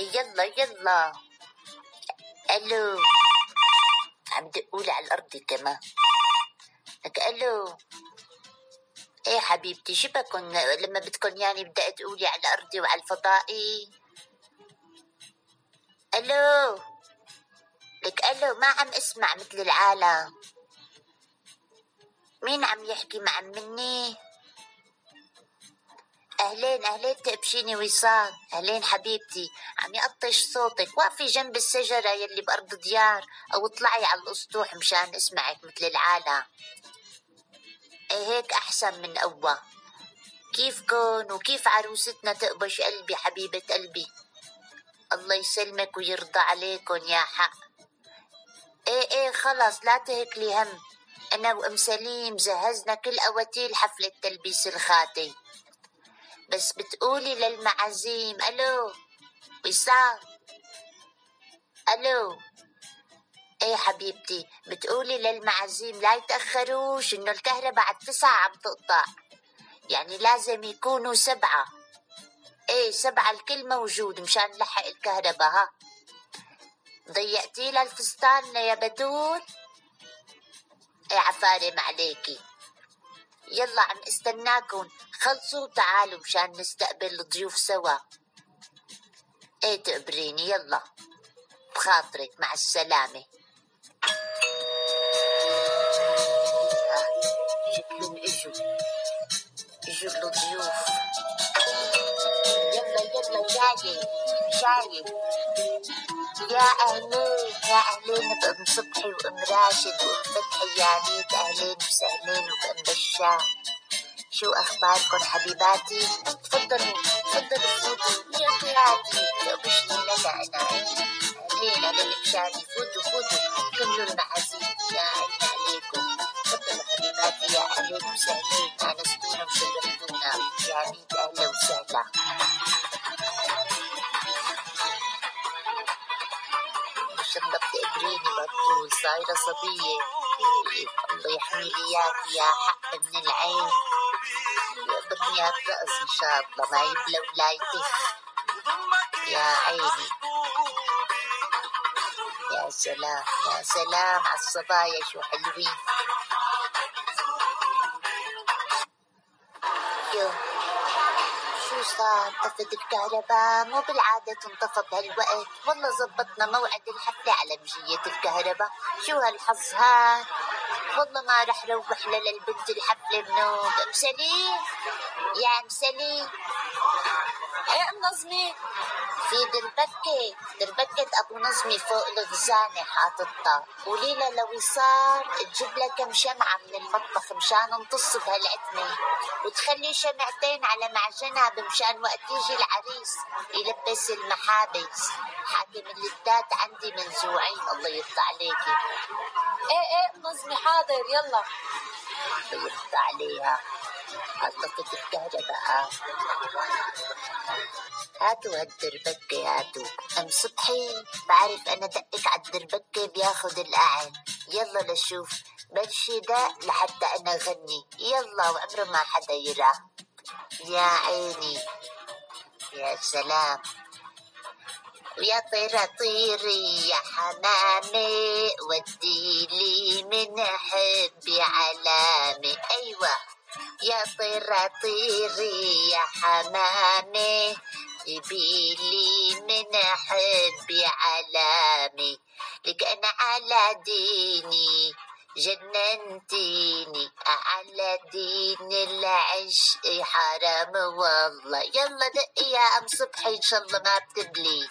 يلا يلا ألو عم دقولي على الأرض كمان لك ألو إيه حبيبتي شو بكون لما بدكن يعني بدأت تقولي على الارضي وعلى الفضائي ألو لك ألو ما عم اسمع مثل العالم مين عم يحكي مع مني أهلين أهلين تقبشيني وصال أهلين حبيبتي. عم يقطش صوتك. وقفي جنب الشجرة يلي بأرض ديار. أو اطلعي على الأسطوح مشان اسمعك مثل العالم. إيه هيك أحسن من اول كيفكن وكيف عروستنا تقبش قلبي حبيبة قلبي. الله يسلمك ويرضى عليكن يا حق. إيه إيه خلص لا تهكلي هم. أنا وأم سليم جهزنا كل اواتيل حفلة تلبيس الخاتم. بس بتقولي للمعازيم ألو؟ وسام ألو؟ إيه حبيبتي بتقولي للمعازيم لا يتأخروش إنه الكهرباء على التسعة عم تقطع. يعني لازم يكونوا سبعة. إيه سبعة الكل موجود مشان نلحق الكهرباء ها؟ ضيقتي لها الفستان يا بتول إيه عفارم عليكي. يلا عم استناكم خلصوا وتعالوا مشان نستقبل الضيوف سوا. إيه تقبريني يلا. بخاطرك مع السلامة. شكلهم اجوا. اجوا الضيوف يلا يلا جاي جاي يا أهلين يا أهلين بأم صبحي وأم راشد وأم فتحي يا نيت أهلين وسهلين وبأم بشار. شو أخباركم حبيباتي؟ تفضلوا تفضلوا فوتوا يا طلعتي تقبشني لنا أنا اهلين على المشاري فوتوا فوتوا. كملوا المعازيم يا عيني عليكم. تفضلوا حبيباتي يا أهلين وسهلين. انستونا وشرفتونا يا نيت أهلا وسهلا. شنطة بتقبريني بطول صايرة صبية. الله يحمي لي يا حق من العين. ان شاء الله ما يبلى ولا يتخ يا عيني يا سلام يا سلام على الصبايا شو حلوين يو شو صار طفت الكهرباء مو بالعادة تنطفى بهالوقت والله زبطنا موعد الحفلة على مجية الكهرباء شو هالحظ هاد والله ما رح روح للبنت الحفلة بنوم ام سليم يا ام سليم. إيه أم نظمي؟ في دربكة دربكة أبو نظمي فوق الخزانة حاططها. لها لو صار تجيب لها كم شمعة من المطبخ مشان نطص بهالعتمة. وتخلي شمعتين على معجنها مشان وقت يجي العريس يلبس المحابس. حاكم اللذات عندي منزوعين الله يرضى عليكي. إيه إيه أم نظمي حاضر يلا. الله يرضى عليها. حطت الكهرباء هاتوا هالدربكة هاتوا. أم صبحي بعرف أنا دقك على الدربكة بياخد الاعن يلا لشوف. بلشي دق لحتى أنا غني يلا وعمره ما حدا يرى. يا عيني. يا سلام. ويا طيرة طيري يا حمامي وديلي من حبي علامي. أيوة. يا طير طيري يا حمامي جبيلي من حبي علامي. لك أنا على ديني جننتيني. على دين العشق حرام والله. يلا دقي يا أم صبحي إن شاء الله ما بتبلي.